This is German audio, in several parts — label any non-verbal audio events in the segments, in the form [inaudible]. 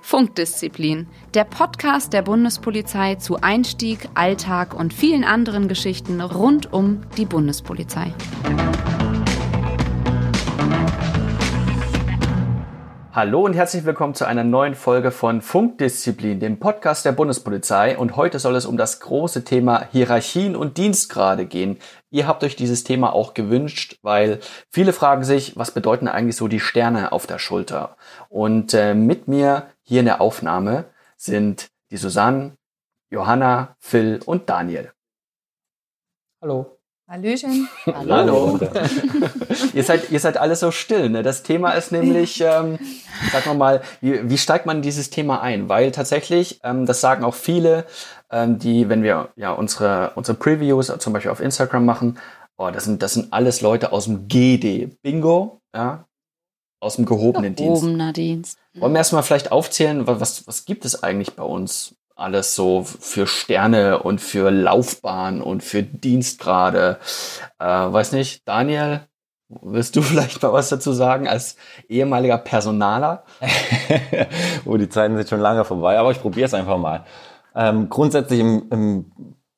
Funkdisziplin, der Podcast der Bundespolizei zu Einstieg, Alltag und vielen anderen Geschichten rund um die Bundespolizei. Hallo und herzlich willkommen zu einer neuen Folge von Funkdisziplin, dem Podcast der Bundespolizei. Und heute soll es um das große Thema Hierarchien und Dienstgrade gehen. Ihr habt euch dieses Thema auch gewünscht, weil viele fragen sich, was bedeuten eigentlich so die Sterne auf der Schulter? Und äh, mit mir hier in der Aufnahme sind die Susanne, Johanna, Phil und Daniel. Hallo. Hallöchen. [laughs] Hallo. Hallo. [laughs] ihr, seid, ihr seid alle so still. Ne? Das Thema ist nämlich, ähm, sagen wir mal, wie, wie steigt man in dieses Thema ein? Weil tatsächlich, ähm, das sagen auch viele, ähm, die, wenn wir ja unsere, unsere Previews zum Beispiel auf Instagram machen, oh, das sind, das sind alles Leute aus dem GD. Bingo, ja, aus dem gehobenen Dienst. Gehobener Dienst. Wollen wir erstmal vielleicht aufzählen, was, was gibt es eigentlich bei uns alles so für Sterne und für Laufbahn und für Dienstgrade. Äh, weiß nicht, Daniel, willst du [laughs] vielleicht mal was dazu sagen als ehemaliger Personaler? [laughs] oh, die Zeiten sind schon lange vorbei, aber ich probiere es einfach mal. Ähm, grundsätzlich im, im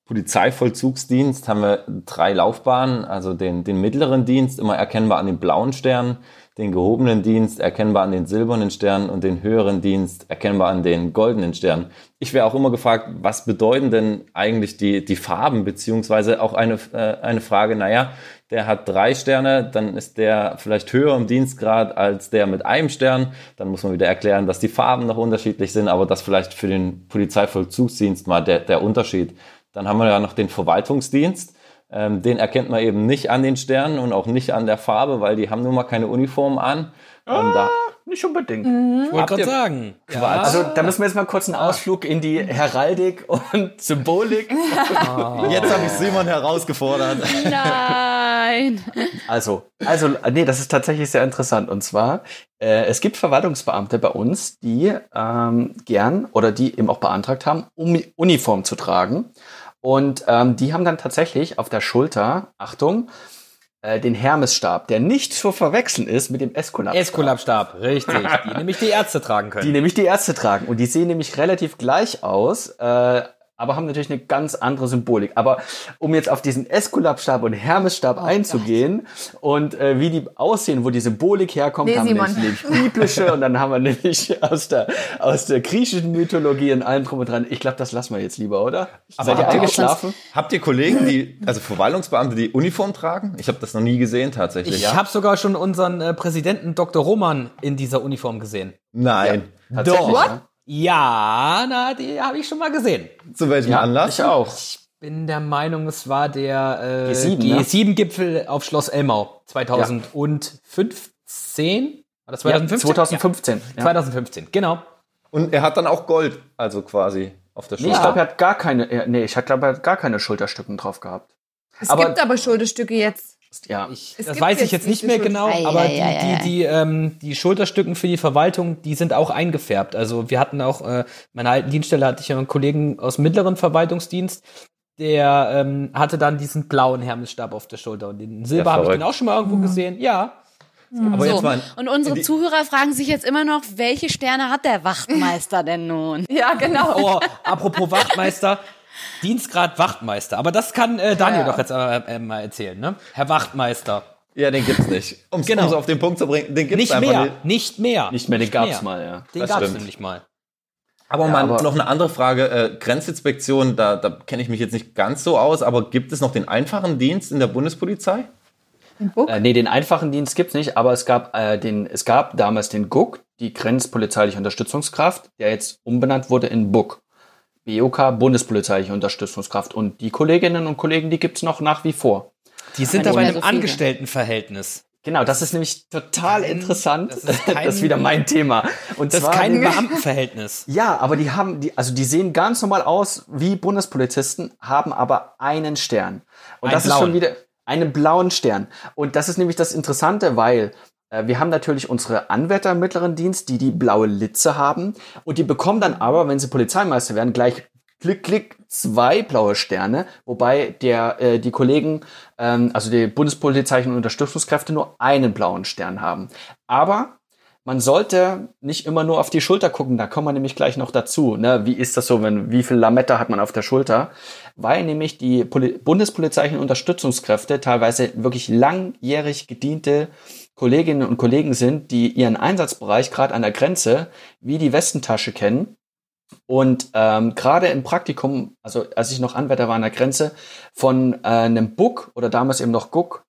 Polizeivollzugsdienst haben wir drei Laufbahnen, also den, den mittleren Dienst, immer erkennbar an den blauen Sternen, den gehobenen Dienst erkennbar an den silbernen Sternen und den höheren Dienst erkennbar an den goldenen Sternen. Ich wäre auch immer gefragt, was bedeuten denn eigentlich die, die Farben, beziehungsweise auch eine, äh, eine Frage, naja, der hat drei Sterne, dann ist der vielleicht höher im Dienstgrad als der mit einem Stern. Dann muss man wieder erklären, dass die Farben noch unterschiedlich sind, aber das vielleicht für den Polizeivollzugsdienst mal der, der Unterschied. Dann haben wir ja noch den Verwaltungsdienst. Ähm, den erkennt man eben nicht an den Sternen und auch nicht an der Farbe, weil die haben nun mal keine Uniform an. Ah, da, nicht unbedingt. Mhm. Ich wollte gerade sagen. Ja. Also da müssen wir jetzt mal kurz einen Ausflug in die Heraldik [laughs] und Symbolik. Oh. Jetzt habe ich Simon herausgefordert. Nein. Also, also, nee, das ist tatsächlich sehr interessant. Und zwar, äh, es gibt Verwaltungsbeamte bei uns, die ähm, gern oder die eben auch beantragt haben, um Uniform zu tragen. Und ähm, die haben dann tatsächlich auf der Schulter, Achtung, äh, den Hermesstab, der nicht zu verwechseln ist mit dem Eskulapstab. Eskulapstab, richtig. Die nämlich die Ärzte tragen können. Die nämlich die Ärzte tragen. Und die sehen nämlich relativ gleich aus. Äh, aber haben natürlich eine ganz andere Symbolik. Aber um jetzt auf diesen Eskulapstab und Hermesstab oh einzugehen Gott. und äh, wie die aussehen, wo die Symbolik herkommt, nee, haben wir nämlich biblische und dann haben wir nämlich aus der, aus der griechischen Mythologie und allem drum und dran. Ich glaube, das lassen wir jetzt lieber, oder? Aber Seid ihr eingeschlafen? Habt ihr Kollegen, die, also Verwaltungsbeamte, die Uniform tragen? Ich habe das noch nie gesehen tatsächlich. Ich ja. habe sogar schon unseren äh, Präsidenten Dr. Roman in dieser Uniform gesehen. Nein. Ja, Doch. Ja? Ja, na, die habe ich schon mal gesehen. Zu welchem ja, Anlass? Ich auch. Ich bin der Meinung, es war der äh, G7-Gipfel ne? auf Schloss Elmau 2015. War das 2015? Ja, 2015. Ja. 2015, genau. Und er hat dann auch Gold, also quasi auf der Schulter. Nee, ich glaube, er hat gar keine, nee, ich glaube, er hat gar keine Schulterstücken drauf gehabt. Es aber, gibt aber Schulterstücke jetzt ja, ich, das weiß ich jetzt nicht mehr genau, ei, aber ei, ei, die, die, die, ähm, die Schulterstücken für die Verwaltung, die sind auch eingefärbt. Also wir hatten auch, äh, meiner alten Dienststelle hatte ich ja einen Kollegen aus dem mittleren Verwaltungsdienst, der ähm, hatte dann diesen blauen Hermesstab auf der Schulter und den Silber ja, habe ich den auch schon mal irgendwo mhm. gesehen. Ja. Mhm. Aber so, jetzt mal und unsere Zuhörer fragen sich jetzt immer noch, welche Sterne hat der Wachtmeister denn nun? [laughs] ja, genau. Oh, [laughs] apropos Wachtmeister. Dienstgrad Wachtmeister. Aber das kann äh, Daniel ja, ja. doch jetzt äh, äh, mal erzählen, ne? Herr Wachtmeister. Ja, den gibt's nicht. Um es genau. auf den Punkt zu bringen, den gibt's nicht einfach mehr, nicht. Nicht mehr. Nicht mehr, den nicht gab's mehr. mal, ja. Den das gab's stimmt. nämlich mal. Aber ja, mal aber noch eine andere Frage. Äh, Grenzinspektion, da, da kenne ich mich jetzt nicht ganz so aus, aber gibt es noch den einfachen Dienst in der Bundespolizei? Äh, nee, den einfachen Dienst gibt's nicht, aber es gab, äh, den, es gab damals den GUK, die Grenzpolizeiliche Unterstützungskraft, der jetzt umbenannt wurde in BUK. BOK, Bundespolizeiliche Unterstützungskraft. Und die Kolleginnen und Kollegen, die gibt's noch nach wie vor. Die sind aber in einem so Angestelltenverhältnis. Genau, das ist nämlich total kein, interessant. Das ist, kein, [laughs] das ist, wieder mein Thema. Und das zwar, ist kein Beamtenverhältnis. [laughs] Ja, aber die haben, die, also die sehen ganz normal aus wie Bundespolizisten, haben aber einen Stern. Und Ein das blauen. ist schon wieder einen blauen Stern. Und das ist nämlich das Interessante, weil wir haben natürlich unsere Anwärter im mittleren Dienst, die die blaue Litze haben. Und die bekommen dann aber, wenn sie Polizeimeister werden, gleich klick, klick, zwei blaue Sterne, wobei der, äh, die Kollegen, ähm, also die Bundespolizei und Unterstützungskräfte nur einen blauen Stern haben. Aber man sollte nicht immer nur auf die Schulter gucken, da kommen wir nämlich gleich noch dazu. Ne? Wie ist das so, wenn, wie viel Lametta hat man auf der Schulter? Weil nämlich die Poli bundespolizeilichen Unterstützungskräfte teilweise wirklich langjährig gediente Kolleginnen und Kollegen sind, die ihren Einsatzbereich gerade an der Grenze wie die Westentasche kennen. Und ähm, gerade im Praktikum, also als ich noch Anwärter war an der Grenze, von äh, einem Book oder damals eben noch Guck,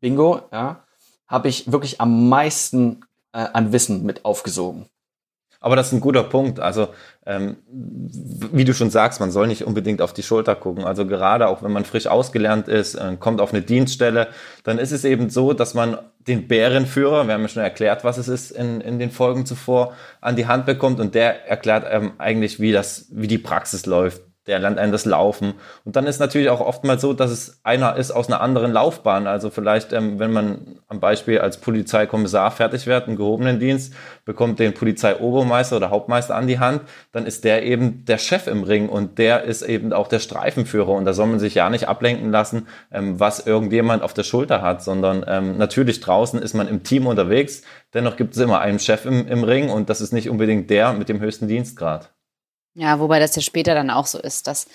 Bingo, ja, habe ich wirklich am meisten äh, an Wissen mit aufgesogen. Aber das ist ein guter Punkt. Also, ähm, wie du schon sagst, man soll nicht unbedingt auf die Schulter gucken. Also gerade auch wenn man frisch ausgelernt ist, äh, kommt auf eine Dienststelle, dann ist es eben so, dass man den Bärenführer, wir haben ja schon erklärt, was es ist in, in den Folgen zuvor, an die Hand bekommt und der erklärt ähm, eigentlich, wie das, wie die Praxis läuft der lernt einen das Laufen. Und dann ist natürlich auch oftmals so, dass es einer ist aus einer anderen Laufbahn. Also vielleicht, ähm, wenn man am Beispiel als Polizeikommissar fertig wird, einen gehobenen Dienst, bekommt den Polizeiobermeister oder Hauptmeister an die Hand, dann ist der eben der Chef im Ring und der ist eben auch der Streifenführer. Und da soll man sich ja nicht ablenken lassen, ähm, was irgendjemand auf der Schulter hat, sondern ähm, natürlich draußen ist man im Team unterwegs. Dennoch gibt es immer einen Chef im, im Ring und das ist nicht unbedingt der mit dem höchsten Dienstgrad. Ja, wobei das ja später dann auch so ist, dass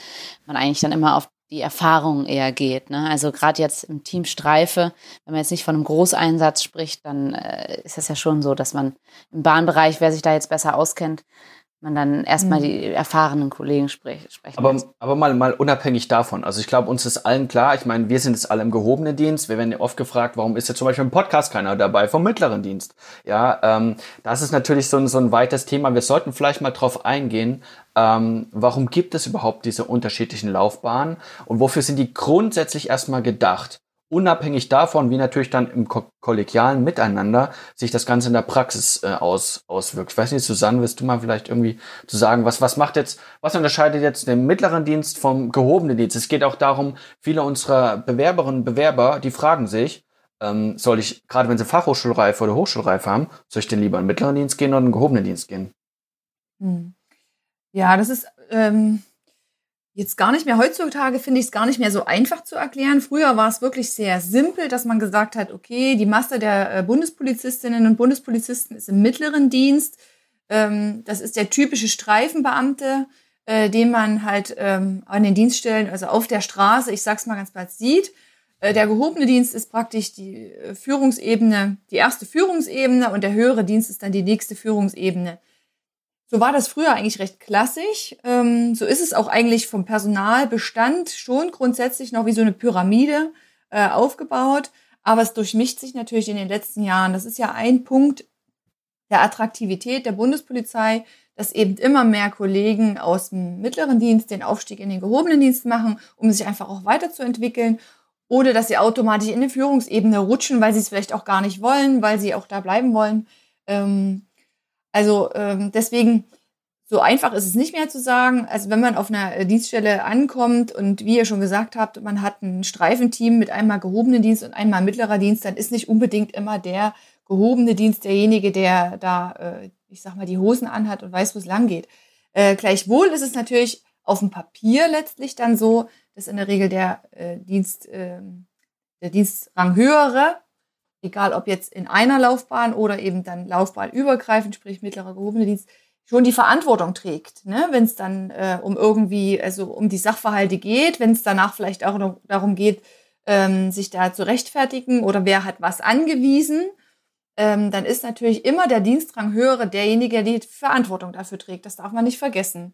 man eigentlich dann immer auf die Erfahrung eher geht. Ne? Also gerade jetzt im Team Streife, wenn man jetzt nicht von einem Großeinsatz spricht, dann äh, ist es ja schon so, dass man im Bahnbereich, wer sich da jetzt besser auskennt, man dann erstmal mhm. die erfahrenen Kollegen sprech, sprechen aber, Aber mal, mal unabhängig davon. Also ich glaube, uns ist allen klar, ich meine, wir sind jetzt alle im gehobenen Dienst. Wir werden ja oft gefragt, warum ist jetzt zum Beispiel im Podcast keiner dabei vom mittleren Dienst? Ja, ähm, das ist natürlich so ein, so ein weites Thema. Wir sollten vielleicht mal drauf eingehen, ähm, warum gibt es überhaupt diese unterschiedlichen Laufbahnen und wofür sind die grundsätzlich erstmal gedacht? unabhängig davon, wie natürlich dann im ko kollegialen Miteinander sich das Ganze in der Praxis äh, aus, auswirkt. Ich weiß nicht, Susanne, willst du mal vielleicht irgendwie zu sagen, was, was macht jetzt, was unterscheidet jetzt den mittleren Dienst vom gehobenen Dienst? Es geht auch darum, viele unserer Bewerberinnen und Bewerber, die fragen sich, ähm, soll ich, gerade wenn sie Fachhochschulreife oder Hochschulreife haben, soll ich denn lieber in den mittleren Dienst gehen oder in den gehobenen Dienst gehen? Hm. Ja, das ist, ähm Jetzt gar nicht mehr, heutzutage finde ich es gar nicht mehr so einfach zu erklären. Früher war es wirklich sehr simpel, dass man gesagt hat, okay, die Masse der äh, Bundespolizistinnen und Bundespolizisten ist im mittleren Dienst. Ähm, das ist der typische Streifenbeamte, äh, den man halt ähm, an den Dienststellen, also auf der Straße, ich sag's mal ganz platt, sieht. Äh, der gehobene Dienst ist praktisch die Führungsebene, die erste Führungsebene und der höhere Dienst ist dann die nächste Führungsebene. So war das früher eigentlich recht klassisch. Ähm, so ist es auch eigentlich vom Personalbestand schon grundsätzlich noch wie so eine Pyramide äh, aufgebaut. Aber es durchmischt sich natürlich in den letzten Jahren. Das ist ja ein Punkt der Attraktivität der Bundespolizei, dass eben immer mehr Kollegen aus dem mittleren Dienst den Aufstieg in den gehobenen Dienst machen, um sich einfach auch weiterzuentwickeln. Oder dass sie automatisch in die Führungsebene rutschen, weil sie es vielleicht auch gar nicht wollen, weil sie auch da bleiben wollen. Ähm, also ähm, deswegen, so einfach ist es nicht mehr zu sagen. Also wenn man auf einer äh, Dienststelle ankommt und wie ihr schon gesagt habt, man hat ein Streifenteam mit einmal gehobenen Dienst und einmal mittlerer Dienst, dann ist nicht unbedingt immer der gehobene Dienst derjenige, der da, äh, ich sag mal, die Hosen anhat und weiß, wo es lang geht. Äh, gleichwohl ist es natürlich auf dem Papier letztlich dann so, dass in der Regel der äh, Dienst, äh, der Dienstrang höhere egal ob jetzt in einer Laufbahn oder eben dann laufbahnübergreifend, sprich mittlerer gehobener Dienst, schon die Verantwortung trägt, ne? wenn es dann äh, um irgendwie, also um die Sachverhalte geht, wenn es danach vielleicht auch noch darum geht, ähm, sich da zu rechtfertigen oder wer hat was angewiesen, ähm, dann ist natürlich immer der Dienstrang höhere derjenige, der die Verantwortung dafür trägt. Das darf man nicht vergessen.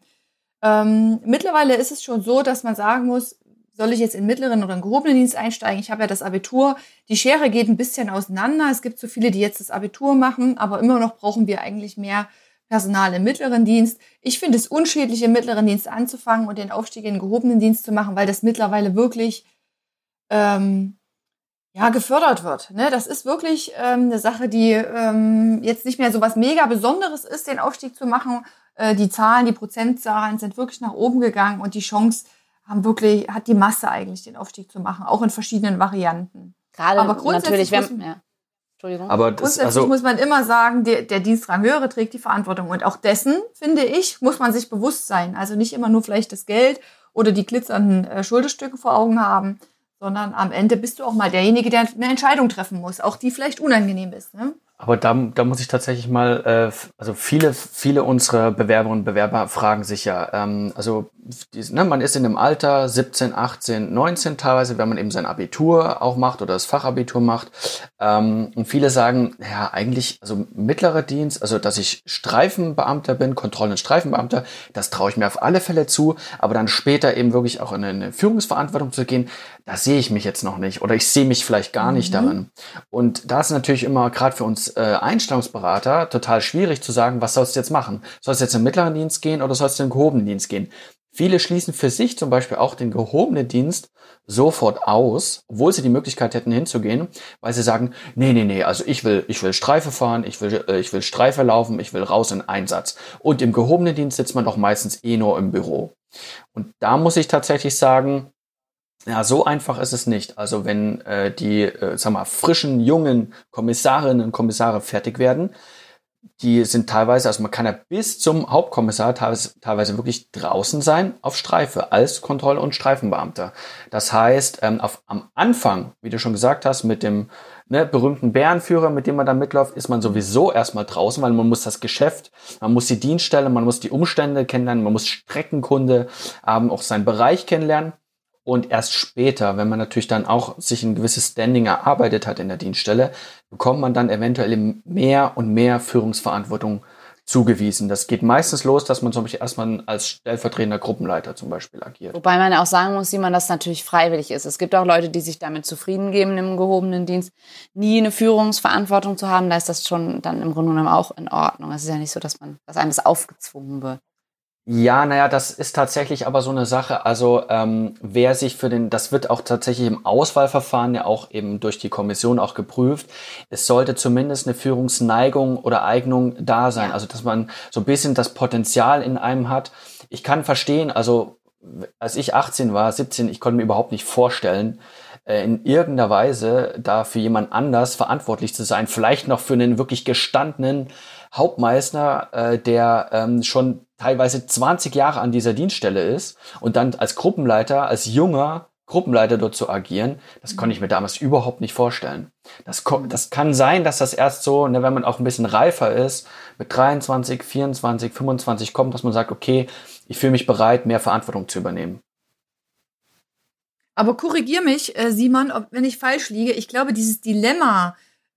Ähm, mittlerweile ist es schon so, dass man sagen muss, soll ich jetzt in mittleren oder in gehobenen Dienst einsteigen? Ich habe ja das Abitur. Die Schere geht ein bisschen auseinander. Es gibt so viele, die jetzt das Abitur machen, aber immer noch brauchen wir eigentlich mehr Personal im mittleren Dienst. Ich finde es unschädlich, im mittleren Dienst anzufangen und den Aufstieg in den gehobenen Dienst zu machen, weil das mittlerweile wirklich ähm, ja, gefördert wird. Ne? Das ist wirklich ähm, eine Sache, die ähm, jetzt nicht mehr so was mega Besonderes ist, den Aufstieg zu machen. Äh, die Zahlen, die Prozentzahlen sind wirklich nach oben gegangen und die Chance, haben wirklich, hat die Masse eigentlich den Aufstieg zu machen, auch in verschiedenen Varianten. Gerade Aber grundsätzlich natürlich, wenn, ja. Entschuldigung. Aber das, Grundsätzlich also, muss man immer sagen, der, der Dienstrang höhere trägt die Verantwortung. Und auch dessen, finde ich, muss man sich bewusst sein. Also nicht immer nur vielleicht das Geld oder die glitzernden äh, Schulterstücke vor Augen haben, sondern am Ende bist du auch mal derjenige, der eine Entscheidung treffen muss, auch die vielleicht unangenehm ist. Ne? Aber da, da muss ich tatsächlich mal, äh, also viele, viele unserer Bewerberinnen und Bewerber fragen sich ja, ähm, also die, ne, man ist in dem Alter 17, 18, 19 teilweise, wenn man eben sein Abitur auch macht oder das Fachabitur macht. Ähm, und viele sagen, ja, eigentlich, also mittlerer Dienst, also dass ich Streifenbeamter bin, Kontroll- und Streifenbeamter, das traue ich mir auf alle Fälle zu, aber dann später eben wirklich auch in eine Führungsverantwortung zu gehen, da sehe ich mich jetzt noch nicht oder ich sehe mich vielleicht gar nicht mhm. darin. Und da ist natürlich immer gerade für uns äh, Einstellungsberater total schwierig zu sagen, was sollst du jetzt machen? Sollst du jetzt in den mittleren Dienst gehen oder sollst du in den gehobenen Dienst gehen? Viele schließen für sich zum Beispiel auch den gehobenen Dienst sofort aus, obwohl sie die Möglichkeit hätten hinzugehen, weil sie sagen, nee, nee, nee, also ich will, ich will Streife fahren, ich will, äh, ich will Streife laufen, ich will raus in Einsatz. Und im gehobenen Dienst sitzt man doch meistens eh nur im Büro. Und da muss ich tatsächlich sagen, ja, so einfach ist es nicht. Also wenn äh, die, äh, sag mal, frischen, jungen Kommissarinnen und Kommissare fertig werden, die sind teilweise, also man kann ja bis zum Hauptkommissar teilweise, teilweise wirklich draußen sein auf Streife als Kontroll- und Streifenbeamter. Das heißt, ähm, auf, am Anfang, wie du schon gesagt hast, mit dem ne, berühmten Bärenführer, mit dem man da mitläuft, ist man sowieso erstmal draußen, weil man muss das Geschäft, man muss die Dienststelle, man muss die Umstände kennenlernen, man muss Streckenkunde, ähm, auch seinen Bereich kennenlernen. Und erst später, wenn man natürlich dann auch sich ein gewisses Standing erarbeitet hat in der Dienststelle, bekommt man dann eventuell mehr und mehr Führungsverantwortung zugewiesen. Das geht meistens los, dass man zum Beispiel erstmal als stellvertretender Gruppenleiter zum Beispiel agiert. Wobei man auch sagen muss, wie man das natürlich freiwillig ist. Es gibt auch Leute, die sich damit zufrieden geben, im gehobenen Dienst nie eine Führungsverantwortung zu haben. Da ist das schon dann im Grunde genommen auch in Ordnung. Es ist ja nicht so, dass man, dass einem das aufgezwungen wird. Ja, naja, das ist tatsächlich aber so eine Sache. Also ähm, wer sich für den, das wird auch tatsächlich im Auswahlverfahren ja auch eben durch die Kommission auch geprüft. Es sollte zumindest eine Führungsneigung oder Eignung da sein. Also dass man so ein bisschen das Potenzial in einem hat. Ich kann verstehen, also als ich 18 war, 17, ich konnte mir überhaupt nicht vorstellen, äh, in irgendeiner Weise da für jemand anders verantwortlich zu sein. Vielleicht noch für einen wirklich gestandenen Hauptmeister, äh, der ähm, schon teilweise 20 Jahre an dieser Dienststelle ist und dann als Gruppenleiter, als junger Gruppenleiter dort zu agieren, das konnte ich mir damals überhaupt nicht vorstellen. Das, das kann sein, dass das erst so, ne, wenn man auch ein bisschen reifer ist, mit 23, 24, 25 kommt, dass man sagt, okay, ich fühle mich bereit, mehr Verantwortung zu übernehmen. Aber korrigier mich, äh, Simon, ob, wenn ich falsch liege. Ich glaube, dieses Dilemma,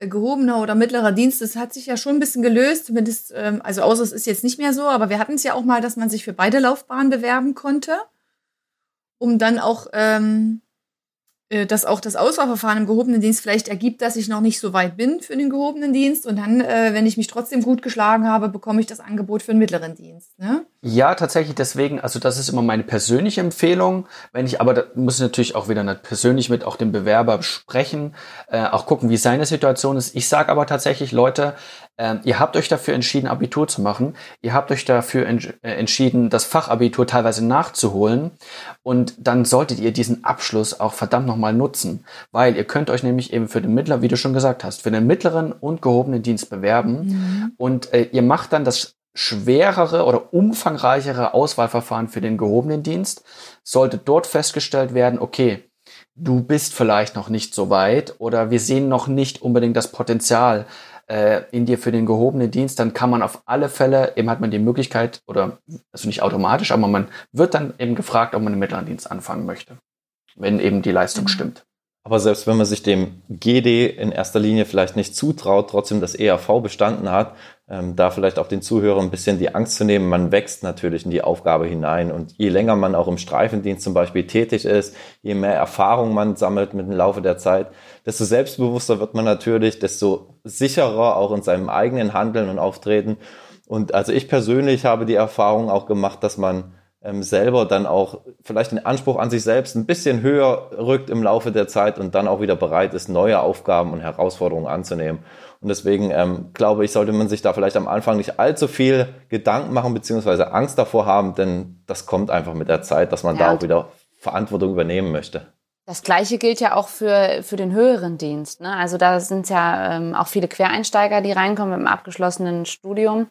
gehobener oder mittlerer Dienst, das hat sich ja schon ein bisschen gelöst, zumindest, ähm, also außer es ist jetzt nicht mehr so, aber wir hatten es ja auch mal, dass man sich für beide Laufbahnen bewerben konnte, um dann auch ähm, äh, dass auch das Auswahlverfahren im gehobenen Dienst vielleicht ergibt, dass ich noch nicht so weit bin für den gehobenen Dienst und dann, äh, wenn ich mich trotzdem gut geschlagen habe, bekomme ich das Angebot für den mittleren Dienst. Ne? Ja, tatsächlich deswegen, also das ist immer meine persönliche Empfehlung. Wenn ich, aber da muss ich natürlich auch wieder persönlich mit auch dem Bewerber sprechen, äh, auch gucken, wie seine Situation ist. Ich sage aber tatsächlich, Leute, äh, ihr habt euch dafür entschieden, Abitur zu machen. Ihr habt euch dafür en äh, entschieden, das Fachabitur teilweise nachzuholen. Und dann solltet ihr diesen Abschluss auch verdammt nochmal nutzen. Weil ihr könnt euch nämlich eben für den mittleren, wie du schon gesagt hast, für den mittleren und gehobenen Dienst bewerben. Mhm. Und äh, ihr macht dann das schwerere oder umfangreichere Auswahlverfahren für den gehobenen Dienst. Sollte dort festgestellt werden, okay, du bist vielleicht noch nicht so weit oder wir sehen noch nicht unbedingt das Potenzial äh, in dir für den gehobenen Dienst, dann kann man auf alle Fälle, eben hat man die Möglichkeit, oder also nicht automatisch, aber man wird dann eben gefragt, ob man den mittleren Dienst anfangen möchte, wenn eben die Leistung mhm. stimmt. Aber selbst wenn man sich dem GD in erster Linie vielleicht nicht zutraut, trotzdem das ERV bestanden hat, ähm, da vielleicht auch den Zuhörern ein bisschen die Angst zu nehmen, man wächst natürlich in die Aufgabe hinein. Und je länger man auch im Streifendienst zum Beispiel tätig ist, je mehr Erfahrung man sammelt mit dem Laufe der Zeit, desto selbstbewusster wird man natürlich, desto sicherer auch in seinem eigenen Handeln und Auftreten. Und also ich persönlich habe die Erfahrung auch gemacht, dass man ähm, selber dann auch vielleicht den Anspruch an sich selbst ein bisschen höher rückt im Laufe der Zeit und dann auch wieder bereit ist, neue Aufgaben und Herausforderungen anzunehmen. Und deswegen ähm, glaube ich, sollte man sich da vielleicht am Anfang nicht allzu viel Gedanken machen beziehungsweise Angst davor haben, denn das kommt einfach mit der Zeit, dass man ja. da auch wieder Verantwortung übernehmen möchte. Das Gleiche gilt ja auch für, für den höheren Dienst. Ne? Also da sind ja ähm, auch viele Quereinsteiger, die reinkommen mit einem abgeschlossenen Studium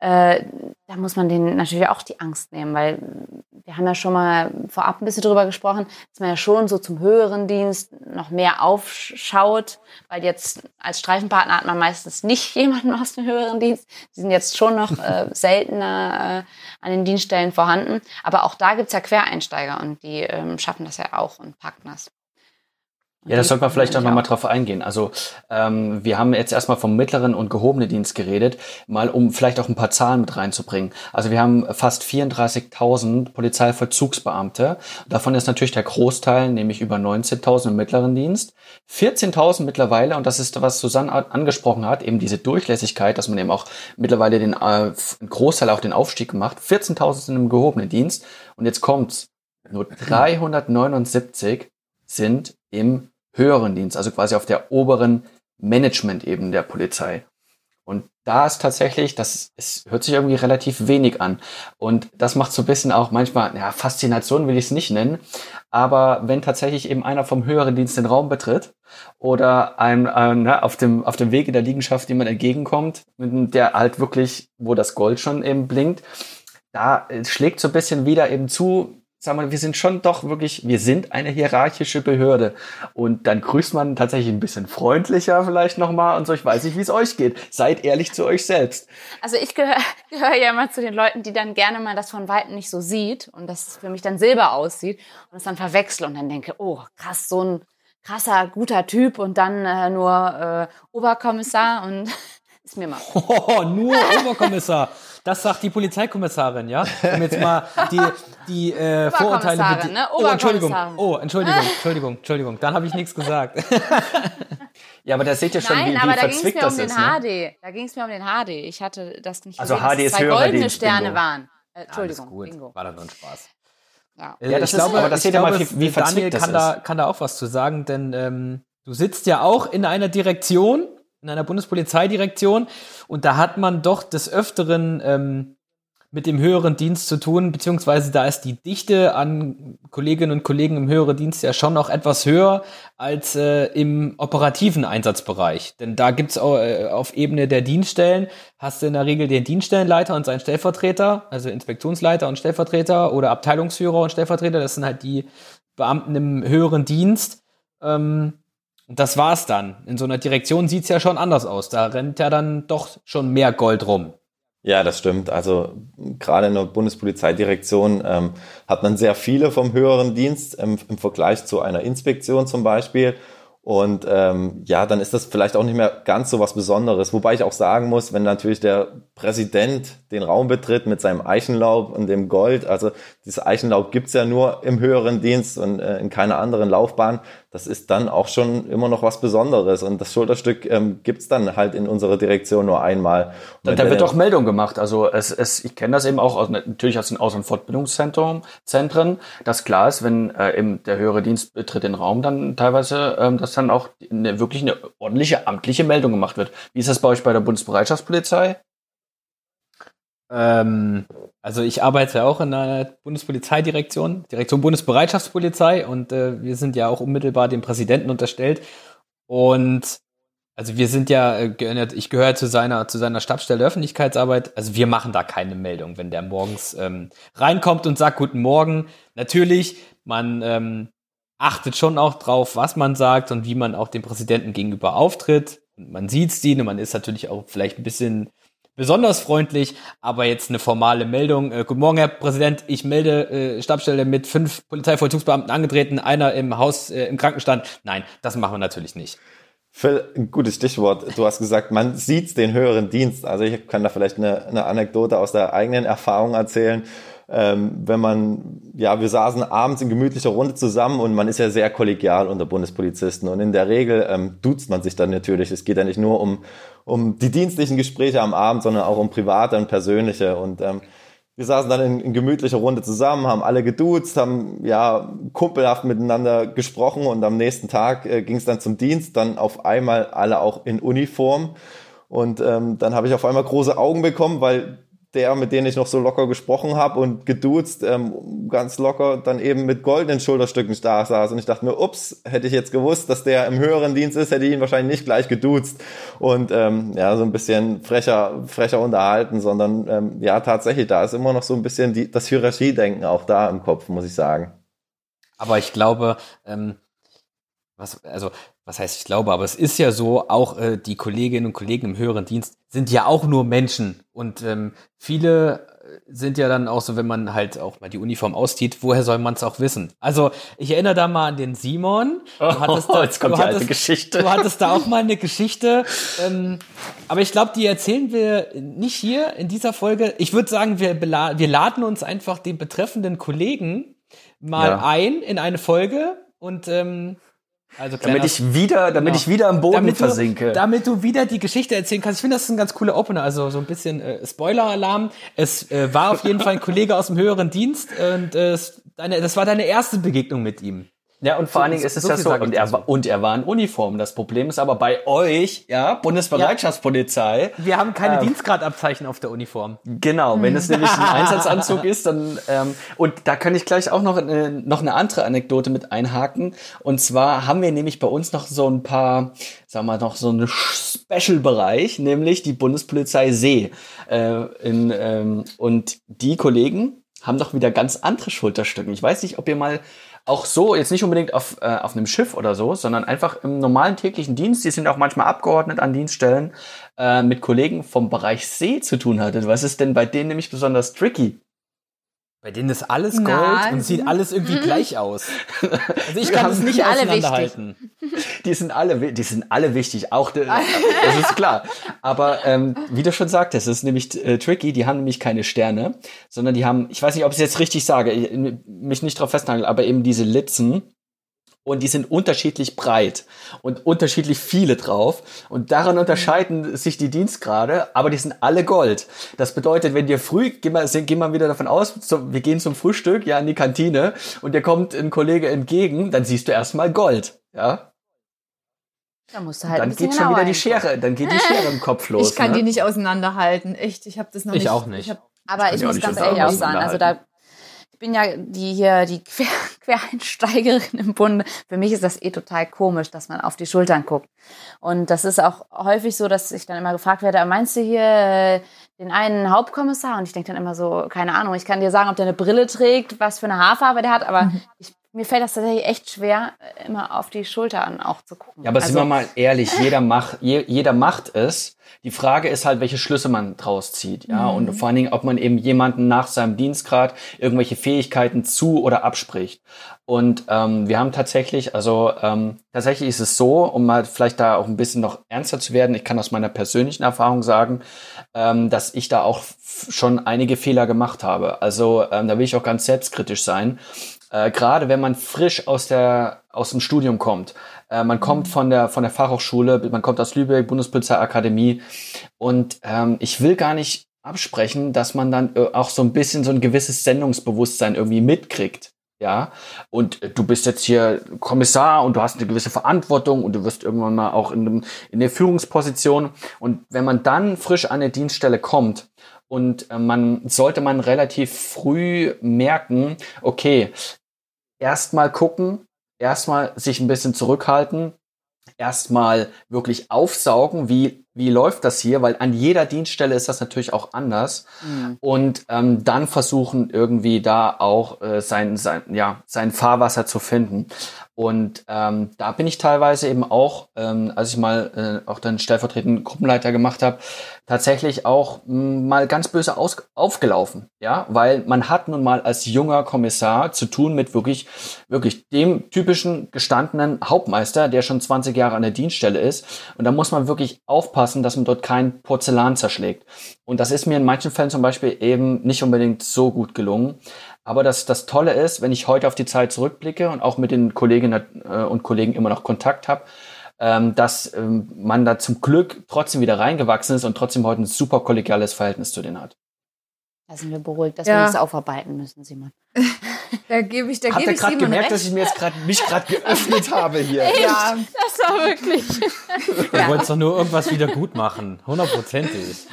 äh, da muss man denen natürlich auch die Angst nehmen, weil wir haben ja schon mal vorab ein bisschen drüber gesprochen, dass man ja schon so zum höheren Dienst noch mehr aufschaut, weil jetzt als Streifenpartner hat man meistens nicht [laughs] jemanden aus dem höheren Dienst. Die sind jetzt schon noch äh, [laughs] seltener äh, an den Dienststellen vorhanden. Aber auch da gibt's ja Quereinsteiger und die ähm, schaffen das ja auch und packen das. Ja, das sollte man vielleicht auch nochmal drauf eingehen. Also ähm, wir haben jetzt erstmal vom mittleren und gehobenen Dienst geredet, mal um vielleicht auch ein paar Zahlen mit reinzubringen. Also wir haben fast 34.000 Polizeivollzugsbeamte. Davon ist natürlich der Großteil, nämlich über 19.000 im mittleren Dienst. 14.000 mittlerweile, und das ist, was Susanne angesprochen hat, eben diese Durchlässigkeit, dass man eben auch mittlerweile den äh, Großteil auch den Aufstieg macht. 14.000 sind im gehobenen Dienst. Und jetzt kommt's. Nur [clears throat] 379 sind im höheren Dienst, also quasi auf der oberen Management-Ebene der Polizei. Und da ist tatsächlich, das es hört sich irgendwie relativ wenig an. Und das macht so ein bisschen auch manchmal, ja, Faszination will ich es nicht nennen. Aber wenn tatsächlich eben einer vom höheren Dienst den Raum betritt oder einem äh, ne, auf dem auf dem Wege der Liegenschaft jemand entgegenkommt, der halt wirklich, wo das Gold schon eben blinkt, da schlägt so ein bisschen wieder eben zu, sag mal, wir sind schon doch wirklich, wir sind eine hierarchische Behörde. Und dann grüßt man tatsächlich ein bisschen freundlicher vielleicht nochmal und so. Ich weiß nicht, wie es euch geht. Seid ehrlich zu euch selbst. Also ich [laughs] gehöre gehör ja immer zu den Leuten, die dann gerne mal das von Weitem nicht so sieht und das für mich dann Silber aussieht und es dann verwechsel und dann denke, oh, krass, so ein krasser, guter Typ und dann äh, nur äh, Oberkommissar und [laughs] ist mir mal. [laughs] Oh, nur Oberkommissar. Das sagt die Polizeikommissarin, ja? Um jetzt mal die, die äh, Vorurteile. Ne? Oh, Entschuldigung. Oh, Entschuldigung, [laughs] Entschuldigung, Entschuldigung. Dann habe ich nichts gesagt. [laughs] ja, aber da seht ihr schon, Nein, wie, wie aber da verzwickt das um ist. Den ne? HD. Da ging es mir um den HD. Ich hatte das nicht also gesehen, HD ist zwei goldene Dienst, Sterne Bingo. waren. Äh, Entschuldigung, Alles gut. Bingo. War doch nur ein Spaß. Ja. Äh, Ja, das ich ist- glaube, aber das seht ihr mal, wie- wie Daniel kann da, ist. kann da auch was zu sagen, denn ähm, du sitzt ja auch in einer Direktion, in einer Bundespolizeidirektion und da hat man doch des Öfteren ähm, mit dem höheren Dienst zu tun, beziehungsweise da ist die Dichte an Kolleginnen und Kollegen im höheren Dienst ja schon noch etwas höher als äh, im operativen Einsatzbereich. Denn da gibt's äh, auf Ebene der Dienststellen, hast du in der Regel den Dienststellenleiter und seinen Stellvertreter, also Inspektionsleiter und Stellvertreter oder Abteilungsführer und Stellvertreter, das sind halt die Beamten im höheren Dienst. Ähm, und das war's dann. In so einer Direktion sieht's ja schon anders aus. Da rennt ja dann doch schon mehr Gold rum. Ja, das stimmt. Also gerade in der Bundespolizeidirektion ähm, hat man sehr viele vom höheren Dienst ähm, im Vergleich zu einer Inspektion zum Beispiel. Und ähm, ja, dann ist das vielleicht auch nicht mehr ganz so was Besonderes. Wobei ich auch sagen muss, wenn natürlich der Präsident den Raum betritt mit seinem Eichenlaub und dem Gold, also dieses Eichenlaub gibt's ja nur im höheren Dienst und äh, in keiner anderen Laufbahn, das ist dann auch schon immer noch was Besonderes. Und das Schulterstück ähm, gibt's dann halt in unserer Direktion nur einmal. Da, Und da wird auch Meldung gemacht. Also es, es, ich kenne das eben auch aus, natürlich aus den Aus- und Fortbildungszentren, Zentren, dass klar ist, wenn äh, eben der höhere Dienst betritt den Raum, dann teilweise, ähm, dass dann auch eine, wirklich eine ordentliche amtliche Meldung gemacht wird. Wie ist das bei euch bei der Bundesbereitschaftspolizei? Ähm, also ich arbeite auch in einer Bundespolizeidirektion, Direktion Bundesbereitschaftspolizei und äh, wir sind ja auch unmittelbar dem Präsidenten unterstellt. Und also wir sind ja, äh, ich gehöre zu seiner, zu seiner Stabsstelle Öffentlichkeitsarbeit. Also wir machen da keine Meldung, wenn der morgens ähm, reinkommt und sagt Guten Morgen. Natürlich, man ähm, achtet schon auch drauf, was man sagt und wie man auch dem Präsidenten gegenüber auftritt. Und man sieht ihn und man ist natürlich auch vielleicht ein bisschen besonders freundlich, aber jetzt eine formale Meldung. Äh, Guten Morgen, Herr Präsident, ich melde äh, Stabsstelle mit fünf Polizeivollzugsbeamten angetreten, einer im Haus, äh, im Krankenstand. Nein, das machen wir natürlich nicht. Phil, ein gutes Stichwort. Du hast gesagt, man sieht den höheren Dienst. Also ich kann da vielleicht eine, eine Anekdote aus der eigenen Erfahrung erzählen. Ähm, wenn man, ja, wir saßen abends in gemütlicher Runde zusammen und man ist ja sehr kollegial unter Bundespolizisten. Und in der Regel ähm, duzt man sich dann natürlich. Es geht ja nicht nur um, um die dienstlichen Gespräche am Abend, sondern auch um private und persönliche. Und ähm, wir saßen dann in, in gemütlicher Runde zusammen, haben alle geduzt, haben ja kumpelhaft miteinander gesprochen. Und am nächsten Tag äh, ging es dann zum Dienst, dann auf einmal alle auch in Uniform. Und ähm, dann habe ich auf einmal große Augen bekommen, weil der, mit dem ich noch so locker gesprochen habe und geduzt, ähm, ganz locker dann eben mit goldenen Schulterstücken da saß. Und ich dachte mir, ups, hätte ich jetzt gewusst, dass der im höheren Dienst ist, hätte ich ihn wahrscheinlich nicht gleich geduzt und ähm, ja, so ein bisschen frecher, frecher unterhalten, sondern ähm, ja, tatsächlich, da ist immer noch so ein bisschen die, das Hierarchiedenken auch da im Kopf, muss ich sagen. Aber ich glaube, ähm, was, also, was heißt ich glaube, aber es ist ja so, auch äh, die Kolleginnen und Kollegen im höheren Dienst sind ja auch nur Menschen. Und ähm, viele äh, sind ja dann auch so, wenn man halt auch mal die Uniform auszieht, woher soll man es auch wissen? Also ich erinnere da mal an den Simon. Du hattest da, jetzt kommt die hattest, alte Geschichte. Du hattest da auch [laughs] mal eine Geschichte. Ähm, aber ich glaube, die erzählen wir nicht hier in dieser Folge. Ich würde sagen, wir, wir laden uns einfach den betreffenden Kollegen mal ja. ein in eine Folge und ähm, also damit ich wieder, damit genau. ich wieder am Boden damit versinke. Du, damit du wieder die Geschichte erzählen kannst. Ich finde, das ist ein ganz cooler Opener. Also so ein bisschen äh, Spoiler-Alarm. Es äh, war auf jeden Fall ein Kollege aus dem höheren Dienst und äh, deine, das war deine erste Begegnung mit ihm. Ja, und vor so, allen Dingen ist es so ja so, und er, war, und er war in Uniform. Das Problem ist aber bei euch, ja, Bundesbereitschaftspolizei. Ja. Wir haben keine ähm, Dienstgradabzeichen auf der Uniform. Genau, wenn es nämlich ein [laughs] Einsatzanzug ist, dann, ähm, und da kann ich gleich auch noch, eine, noch eine andere Anekdote mit einhaken. Und zwar haben wir nämlich bei uns noch so ein paar, sagen wir noch so einen Special-Bereich, nämlich die Bundespolizei See. Äh, in, ähm, und die Kollegen haben doch wieder ganz andere Schulterstücken. Ich weiß nicht, ob ihr mal auch so, jetzt nicht unbedingt auf, äh, auf einem Schiff oder so, sondern einfach im normalen täglichen Dienst, die sind auch manchmal abgeordnet an Dienststellen, äh, mit Kollegen vom Bereich See zu tun hattet. Was ist denn bei denen nämlich besonders tricky? Bei denen ist alles Gold Nein. und sieht alles irgendwie mhm. [laughs] gleich aus. Also ich kann es nicht auseinanderhalten. Die sind alle, die sind alle wichtig, auch [laughs] das ist klar. Aber ähm, wie du schon sagtest, es ist nämlich äh, tricky. Die haben nämlich keine Sterne, sondern die haben, ich weiß nicht, ob ich es jetzt richtig sage, mich nicht drauf festnageln, aber eben diese Litzen und die sind unterschiedlich breit und unterschiedlich viele drauf und daran unterscheiden sich die Dienstgrade, aber die sind alle Gold. Das bedeutet, wenn dir früh, geh mal, geh mal wieder davon aus, so, wir gehen zum Frühstück, ja, in die Kantine und dir kommt ein Kollege entgegen, dann siehst du erstmal Gold, ja. Da musst du halt dann geht schon wieder die Schere, dann geht die Schere im Kopf [laughs] los. Ich kann ne? die nicht auseinanderhalten, echt. Ich habe das noch ich nicht. Ich auch nicht. Ich aber ich, ich muss ganz ehrlich auch sagen, also da bin ja die hier, die Quer [laughs] Quereinsteigerin im Bund. Für mich ist das eh total komisch, dass man auf die Schultern guckt. Und das ist auch häufig so, dass ich dann immer gefragt werde, meinst du hier äh, den einen Hauptkommissar? Und ich denke dann immer so, keine Ahnung, ich kann dir sagen, ob der eine Brille trägt, was für eine Haarfarbe der hat, aber mhm. ich mir fällt das tatsächlich echt schwer, immer auf die Schultern auch zu gucken. Ja, aber also, sind wir mal ehrlich, jeder [laughs] macht, jeder macht es. Die Frage ist halt, welche Schlüsse man draus zieht, ja, mhm. und vor allen Dingen, ob man eben jemanden nach seinem Dienstgrad irgendwelche Fähigkeiten zu oder abspricht. Und ähm, wir haben tatsächlich, also ähm, tatsächlich ist es so, um mal vielleicht da auch ein bisschen noch ernster zu werden, ich kann aus meiner persönlichen Erfahrung sagen, ähm, dass ich da auch schon einige Fehler gemacht habe. Also ähm, da will ich auch ganz selbstkritisch sein. Äh, Gerade wenn man frisch aus der aus dem Studium kommt, äh, man kommt mhm. von der von der Fachhochschule, man kommt aus Lübeck, Bundespolizeiakademie und ähm, ich will gar nicht absprechen, dass man dann äh, auch so ein bisschen so ein gewisses Sendungsbewusstsein irgendwie mitkriegt. Ja, und äh, du bist jetzt hier Kommissar und du hast eine gewisse Verantwortung und du wirst irgendwann mal auch in, dem, in der Führungsposition. Und wenn man dann frisch an eine Dienststelle kommt und äh, man sollte man relativ früh merken, okay, erstmal gucken, erstmal sich ein bisschen zurückhalten, erstmal wirklich aufsaugen, wie, wie läuft das hier, weil an jeder Dienststelle ist das natürlich auch anders mhm. und ähm, dann versuchen irgendwie da auch äh, sein, sein, ja, sein Fahrwasser zu finden. Und ähm, da bin ich teilweise eben auch, ähm, als ich mal äh, auch dann stellvertretenden Gruppenleiter gemacht habe, tatsächlich auch mh, hm, mal ganz böse aus aufgelaufen. Ja, weil man hat nun mal als junger Kommissar zu tun mit wirklich, wirklich dem typischen gestandenen Hauptmeister, der schon 20 Jahre an der Dienststelle ist. Und da muss man wirklich aufpassen, dass man dort kein Porzellan zerschlägt. Und das ist mir in manchen Fällen zum Beispiel eben nicht unbedingt so gut gelungen. Aber das, das Tolle ist, wenn ich heute auf die Zeit zurückblicke und auch mit den Kolleginnen äh, und Kollegen immer noch Kontakt habe, ähm, dass ähm, man da zum Glück trotzdem wieder reingewachsen ist und trotzdem heute ein super kollegiales Verhältnis zu denen hat. Da sind wir beruhigt, dass ja. wir nichts aufarbeiten müssen, Simon. [laughs] da gebe ich, da Habt gebe ihr gerade gemerkt, recht? dass ich mir jetzt gerade mich gerade geöffnet [laughs] habe hier? Ja, das war wirklich. [laughs] Du ja. wolltest doch nur irgendwas wieder gut machen, hundertprozentig.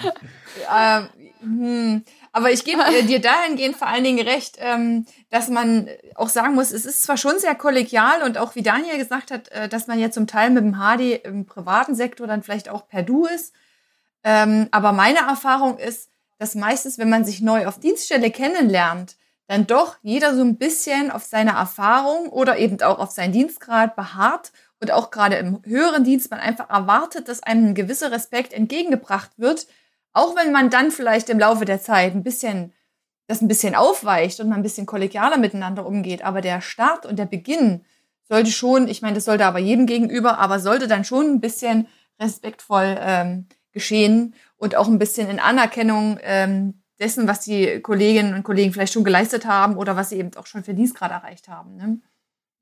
Ähm, Mhm. Aber ich gebe [laughs] dir dahingehend vor allen Dingen recht, ähm, dass man auch sagen muss, es ist zwar schon sehr kollegial und auch wie Daniel gesagt hat, äh, dass man ja zum Teil mit dem HD im privaten Sektor dann vielleicht auch per Du ist. Ähm, aber meine Erfahrung ist, dass meistens, wenn man sich neu auf Dienststelle kennenlernt, dann doch jeder so ein bisschen auf seine Erfahrung oder eben auch auf seinen Dienstgrad beharrt und auch gerade im höheren Dienst man einfach erwartet, dass einem ein gewisser Respekt entgegengebracht wird, auch wenn man dann vielleicht im Laufe der Zeit ein bisschen das ein bisschen aufweicht und man ein bisschen kollegialer miteinander umgeht, aber der Start und der Beginn sollte schon, ich meine, das sollte aber jedem gegenüber, aber sollte dann schon ein bisschen respektvoll ähm, geschehen und auch ein bisschen in Anerkennung ähm, dessen, was die Kolleginnen und Kollegen vielleicht schon geleistet haben oder was sie eben auch schon für Dienstgrad erreicht haben. Ne?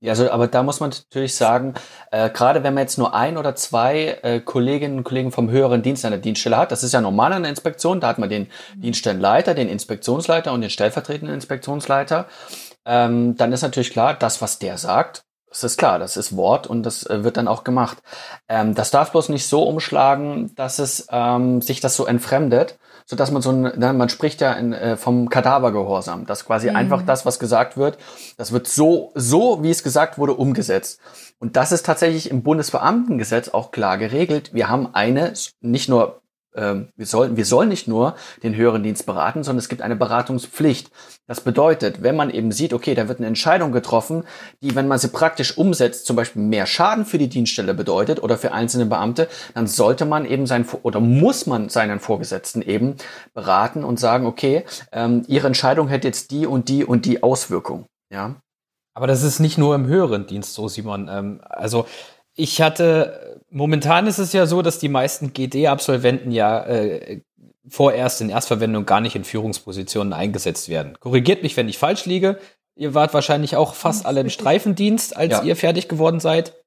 Ja, also, aber da muss man natürlich sagen, äh, gerade wenn man jetzt nur ein oder zwei äh, Kolleginnen und Kollegen vom höheren Dienst an der Dienststelle hat, das ist ja normal an der Inspektion, da hat man den mhm. Dienststellenleiter, den Inspektionsleiter und den stellvertretenden Inspektionsleiter, ähm, dann ist natürlich klar, das, was der sagt, das ist klar, das ist Wort und das äh, wird dann auch gemacht. Ähm, das darf bloß nicht so umschlagen, dass es ähm, sich das so entfremdet, so dass man so ein, ne, man spricht ja in, äh, vom Kadavergehorsam, dass quasi mhm. einfach das, was gesagt wird, das wird so, so wie es gesagt wurde, umgesetzt. Und das ist tatsächlich im Bundesbeamtengesetz auch klar geregelt. Wir haben eine, nicht nur wir sollen, wir sollen nicht nur den höheren Dienst beraten, sondern es gibt eine Beratungspflicht. Das bedeutet, wenn man eben sieht, okay, da wird eine Entscheidung getroffen, die, wenn man sie praktisch umsetzt, zum Beispiel mehr Schaden für die Dienststelle bedeutet oder für einzelne Beamte, dann sollte man eben sein oder muss man seinen Vorgesetzten eben beraten und sagen, okay, ähm, ihre Entscheidung hätte jetzt die und die und die Auswirkung. Ja. Aber das ist nicht nur im höheren Dienst so, Simon. Ähm, also ich hatte, momentan ist es ja so, dass die meisten GD-Absolventen ja äh, vorerst in Erstverwendung gar nicht in Führungspositionen eingesetzt werden. Korrigiert mich, wenn ich falsch liege. Ihr wart wahrscheinlich auch fast alle im Streifendienst, als ja. ihr fertig geworden seid.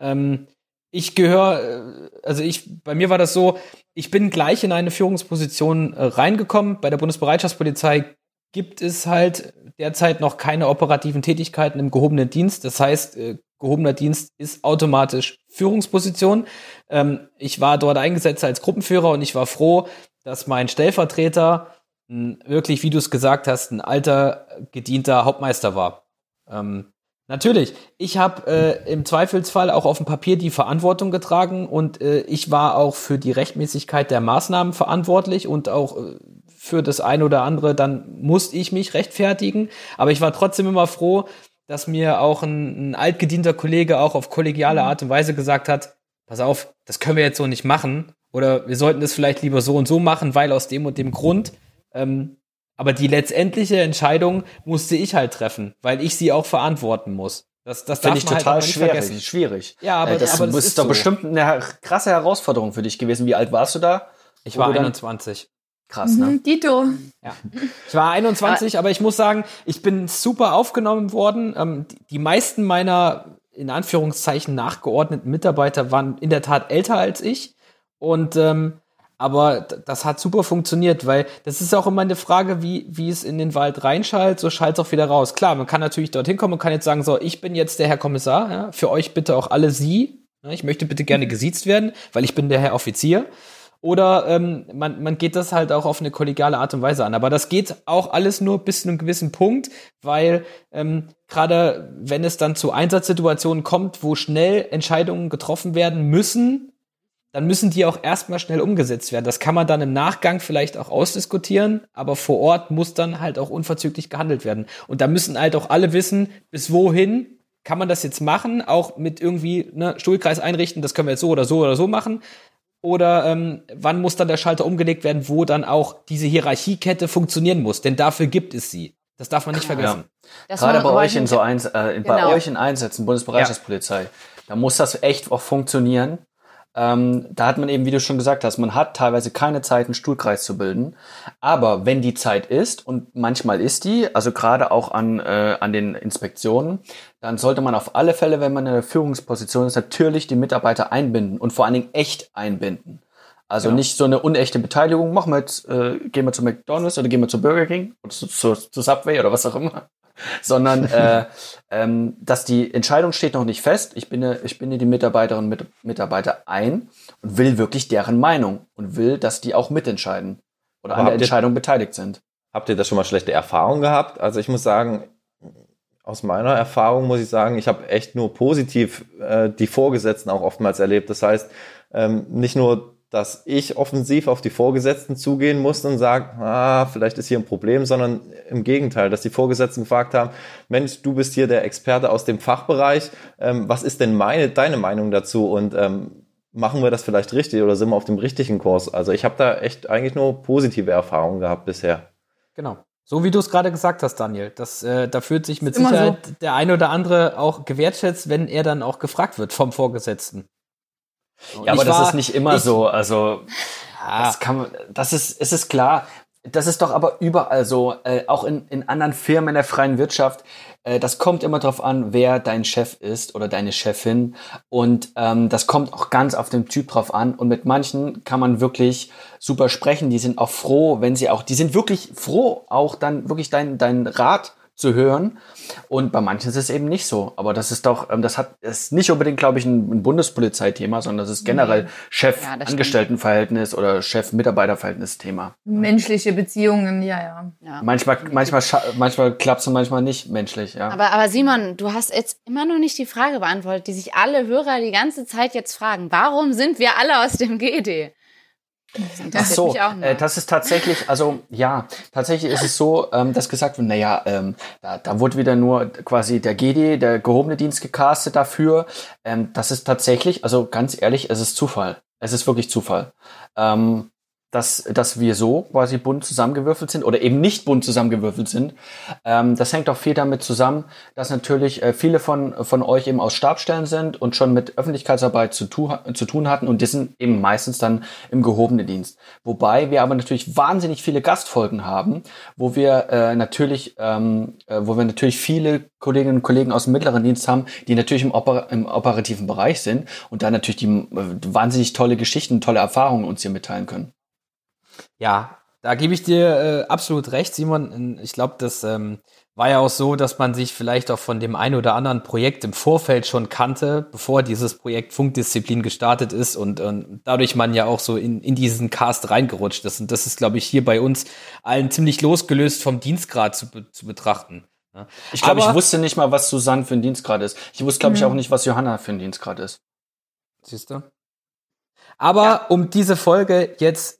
Ähm, ich gehöre, äh, also ich, bei mir war das so, ich bin gleich in eine Führungsposition äh, reingekommen. Bei der Bundesbereitschaftspolizei gibt es halt derzeit noch keine operativen Tätigkeiten im gehobenen Dienst. Das heißt, äh, gehobener Dienst ist automatisch Führungsposition. Ähm, ich war dort eingesetzt als Gruppenführer und ich war froh, dass mein Stellvertreter wirklich, wie du es gesagt hast, ein alter, gedienter Hauptmeister war. Ähm, natürlich, ich habe äh, im Zweifelsfall auch auf dem Papier die Verantwortung getragen und äh, ich war auch für die Rechtmäßigkeit der Maßnahmen verantwortlich und auch äh, für das ein oder andere, dann musste ich mich rechtfertigen. Aber ich war trotzdem immer froh, dass mir auch ein, ein altgedienter Kollege auch auf kollegiale Art und Weise gesagt hat, pass auf, das können wir jetzt so nicht machen. Oder wir sollten das vielleicht lieber so und so machen, weil aus dem und dem Grund. Ähm, aber die letztendliche Entscheidung musste ich halt treffen, weil ich sie auch verantworten muss. Das, das finde ich halt total halt schwierig. schwierig. Ja, aber, äh, das, aber das ist doch so. bestimmt eine krasse Herausforderung für dich gewesen. Wie alt warst du da? Ich war 21. Krass, ne? Mhm, Dito. Ja. Ich war 21, aber ich muss sagen, ich bin super aufgenommen worden. Ähm, die meisten meiner in Anführungszeichen nachgeordneten Mitarbeiter waren in der Tat älter als ich. Und ähm, aber das hat super funktioniert, weil das ist auch immer eine Frage, wie, wie es in den Wald reinschallt, so schallt es auch wieder raus. Klar, man kann natürlich dorthin kommen und kann jetzt sagen, so, ich bin jetzt der Herr Kommissar, ja, für euch bitte auch alle Sie. Ja, ich möchte bitte gerne gesiezt werden, weil ich bin der Herr Offizier. Oder ähm, man, man geht das halt auch auf eine kollegiale Art und Weise an. Aber das geht auch alles nur bis zu einem gewissen Punkt, weil ähm, gerade wenn es dann zu Einsatzsituationen kommt, wo schnell Entscheidungen getroffen werden müssen, dann müssen die auch erstmal schnell umgesetzt werden. Das kann man dann im Nachgang vielleicht auch ausdiskutieren, aber vor Ort muss dann halt auch unverzüglich gehandelt werden. Und da müssen halt auch alle wissen, bis wohin kann man das jetzt machen, auch mit irgendwie ne, Stuhlkreis einrichten, das können wir jetzt so oder so oder so machen. Oder ähm, wann muss dann der Schalter umgelegt werden, wo dann auch diese Hierarchiekette funktionieren muss? Denn dafür gibt es sie. Das darf man nicht vergessen. Ja. Gerade bei euch in so eins, äh, genau. bei euch in Einsätzen, Bundesbereitschaftspolizei, ja. da muss das echt auch funktionieren. Ähm, da hat man eben, wie du schon gesagt hast, man hat teilweise keine Zeit, einen Stuhlkreis zu bilden. Aber wenn die Zeit ist, und manchmal ist die, also gerade auch an, äh, an den Inspektionen, dann sollte man auf alle Fälle, wenn man in der Führungsposition ist, natürlich die Mitarbeiter einbinden und vor allen Dingen echt einbinden. Also ja. nicht so eine unechte Beteiligung, machen wir jetzt, äh, gehen wir zu McDonalds oder gehen wir zu Burger King oder zu, zu, zu Subway oder was auch immer sondern äh, ähm, dass die Entscheidung steht noch nicht fest. Ich binde, ich binde die Mitarbeiterinnen und Mitarbeiter ein und will wirklich deren Meinung und will, dass die auch mitentscheiden. oder an der Entscheidung beteiligt sind. Habt ihr da schon mal schlechte Erfahrungen gehabt? Also ich muss sagen, aus meiner Erfahrung muss ich sagen, ich habe echt nur positiv äh, die Vorgesetzten auch oftmals erlebt. Das heißt, ähm, nicht nur, dass ich offensiv auf die Vorgesetzten zugehen musste und sagen, ah, vielleicht ist hier ein Problem, sondern im Gegenteil, dass die Vorgesetzten gefragt haben, Mensch, du bist hier der Experte aus dem Fachbereich, ähm, was ist denn meine, deine Meinung dazu und ähm, machen wir das vielleicht richtig oder sind wir auf dem richtigen Kurs? Also ich habe da echt eigentlich nur positive Erfahrungen gehabt bisher. Genau. So wie du es gerade gesagt hast, Daniel. Das, äh, da fühlt sich mit Sicherheit so. der eine oder andere auch gewertschätzt, wenn er dann auch gefragt wird vom Vorgesetzten. Und ja, aber das war, ist nicht immer ich, so. Also ja. das kann man, das ist, es ist klar. Das ist doch aber überall so, äh, auch in, in anderen Firmen in der freien Wirtschaft. Äh, das kommt immer darauf an, wer dein Chef ist oder deine Chefin. Und ähm, das kommt auch ganz auf den Typ drauf an. Und mit manchen kann man wirklich super sprechen. Die sind auch froh, wenn sie auch, die sind wirklich froh, auch dann wirklich dein, dein Rat zu hören. Und bei manchen ist es eben nicht so. Aber das ist doch, ähm, das hat, ist nicht unbedingt, glaube ich, ein, ein Bundespolizeithema, sondern das ist generell nee. Chef-Angestelltenverhältnis ja, oder Chef-Mitarbeiterverhältnis-Thema. Menschliche Beziehungen, ja, ja. ja. Manchmal, manchmal, manchmal klappt es und manchmal nicht menschlich, ja. Aber, aber Simon, du hast jetzt immer noch nicht die Frage beantwortet, die sich alle Hörer die ganze Zeit jetzt fragen. Warum sind wir alle aus dem GD? Ach so, äh, das ist tatsächlich, also ja, tatsächlich ist es so, ähm, dass gesagt wird, naja, ähm, da, da wurde wieder nur quasi der GD, der gehobene Dienst gecastet dafür. Ähm, das ist tatsächlich, also ganz ehrlich, es ist Zufall. Es ist wirklich Zufall. Ähm, dass, dass wir so quasi bunt zusammengewürfelt sind oder eben nicht bunt zusammengewürfelt sind. Ähm, das hängt auch viel damit zusammen, dass natürlich äh, viele von, von euch eben aus Stabstellen sind und schon mit Öffentlichkeitsarbeit zu, tu, zu tun hatten und die sind eben meistens dann im gehobenen Dienst. Wobei wir aber natürlich wahnsinnig viele Gastfolgen haben, wo wir äh, natürlich, ähm, äh, wo wir natürlich viele Kolleginnen und Kollegen aus dem mittleren Dienst haben, die natürlich im, Oper im operativen Bereich sind und da natürlich die äh, wahnsinnig tolle Geschichten, tolle Erfahrungen uns hier mitteilen können. Ja, da gebe ich dir äh, absolut recht, Simon. Ich glaube, das ähm, war ja auch so, dass man sich vielleicht auch von dem ein oder anderen Projekt im Vorfeld schon kannte, bevor dieses Projekt Funkdisziplin gestartet ist und, und dadurch man ja auch so in, in diesen Cast reingerutscht ist. Und das ist, glaube ich, hier bei uns allen ziemlich losgelöst vom Dienstgrad zu, zu betrachten. Ja. Ich glaube, ich wusste nicht mal, was Susanne für ein Dienstgrad ist. Ich wusste, glaube ich, auch nicht, was Johanna für ein Dienstgrad ist. Siehst du? Aber ja. um diese Folge jetzt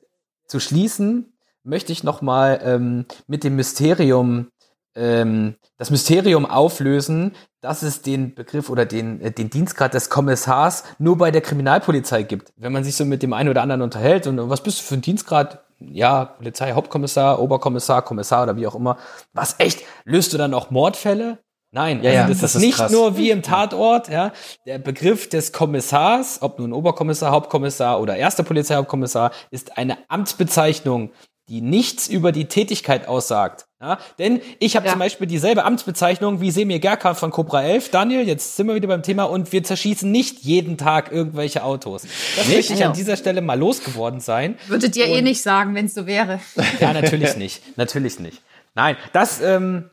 zu schließen, möchte ich nochmal ähm, mit dem Mysterium, ähm, das Mysterium auflösen, dass es den Begriff oder den, äh, den Dienstgrad des Kommissars nur bei der Kriminalpolizei gibt. Wenn man sich so mit dem einen oder anderen unterhält und was bist du für ein Dienstgrad? Ja, Polizei, Hauptkommissar, Oberkommissar, Kommissar oder wie auch immer. Was echt? Löst du dann auch Mordfälle? Nein, ja, also ja, das, das, ist, nicht krass. nur wie im Tatort, ja, der Begriff des Kommissars, ob nun Oberkommissar, Hauptkommissar oder erster Polizeihauptkommissar, ist eine Amtsbezeichnung, die nichts über die Tätigkeit aussagt. Ja, denn ich habe ja. zum Beispiel dieselbe Amtsbezeichnung wie Semir Gerkan von Cobra 11. Daniel, jetzt sind wir wieder beim Thema und wir zerschießen nicht jeden Tag irgendwelche Autos. Das nicht? möchte ich an dieser Stelle mal losgeworden sein. Würdet ihr eh und, eh nicht sagen, wenn es so wäre. Ja, natürlich nicht. Natürlich nicht. Nein, das ähm,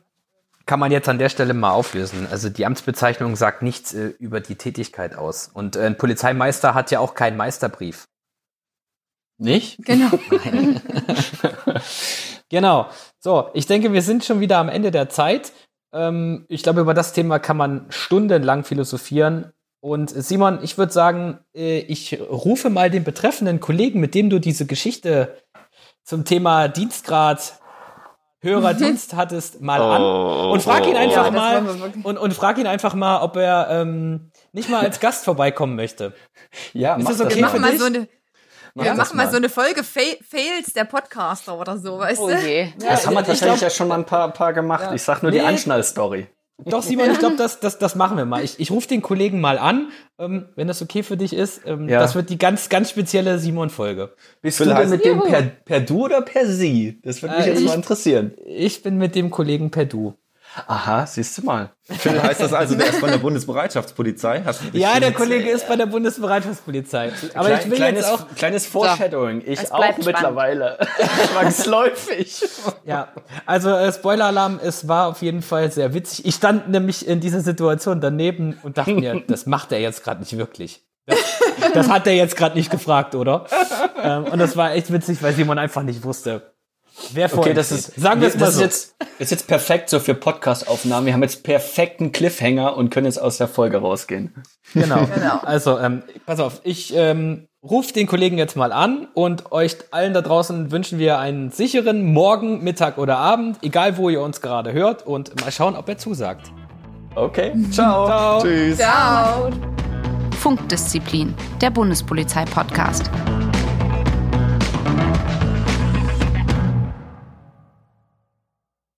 kann man jetzt an der Stelle mal auflösen. Also die Amtsbezeichnung sagt nichts äh, über die Tätigkeit aus. Und äh, ein Polizeimeister hat ja auch keinen Meisterbrief. Nicht? Genau. [laughs] [laughs] genau. So, ich denke, wir sind schon wieder am Ende der Zeit. Ähm, ich glaube, über das Thema kann man stundenlang philosophieren. Und Simon, ich würde sagen, äh, ich rufe mal den betreffenden Kollegen, mit dem du diese Geschichte zum Thema Dienstgrad Hörerdienst hattest, mal an oh, und frag ihn einfach ja, mal und, und frag ihn einfach mal, ob er ähm, nicht mal als Gast vorbeikommen möchte. [laughs] Ja, ist das okay das. für dich? So eine, Mach wir machen mal. mal so eine Folge Fail Fails der Podcaster oder so, weißt oh du? Je. Das haben wir tatsächlich ja schon mal ein paar, paar gemacht. Ja. Ich sag nur nee. die Anschnall-Story. Doch, [laughs] Simon, ich glaube, das, das, das machen wir mal. Ich, ich rufe den Kollegen mal an, ähm, wenn das okay für dich ist. Ähm, ja. Das wird die ganz, ganz spezielle Simon-Folge. Bist Vielleicht. du denn mit dem per, per Du oder per Sie? Das würde mich äh, jetzt ich, mal interessieren. Ich bin mit dem Kollegen per Du. Aha, siehst du mal. Phil, [laughs] heißt das also, der ist von der Bundesbereitschaftpolizei? ja, der Kollege ist bei der Bundesbereitschaftspolizei. Aber Klein, ich will kleines, jetzt auch kleines Foreshadowing. Ich auch spannend. mittlerweile. [laughs] Zwangsläufig. ja, also äh, Spoiler-Alarm, es war auf jeden Fall sehr witzig. Ich stand nämlich in dieser Situation daneben und dachte mir, [laughs] das macht er jetzt gerade nicht wirklich. Das, das, hat er jetzt gerade nicht gefragt, oder? ähm, und das war echt witzig, weil Simon einfach nicht wusste, Wer okay, das ist, sagen wir es mal so. Ist jetzt, ist jetzt perfekt so für Podcast-Aufnahmen. Wir haben jetzt perfekten Cliffhanger und können jetzt aus der Folge rausgehen. Genau. [laughs] genau. Also, ähm, pass auf, ich ähm, rufe den Kollegen jetzt mal an und euch allen da draußen wünschen wir einen sicheren Morgen, Mittag oder Abend, egal wo ihr uns gerade hört und mal schauen, ob er zusagt. Okay, ciao. ciao. Tschüss. Ciao. Funkdisziplin, der Bundespolizei-Podcast.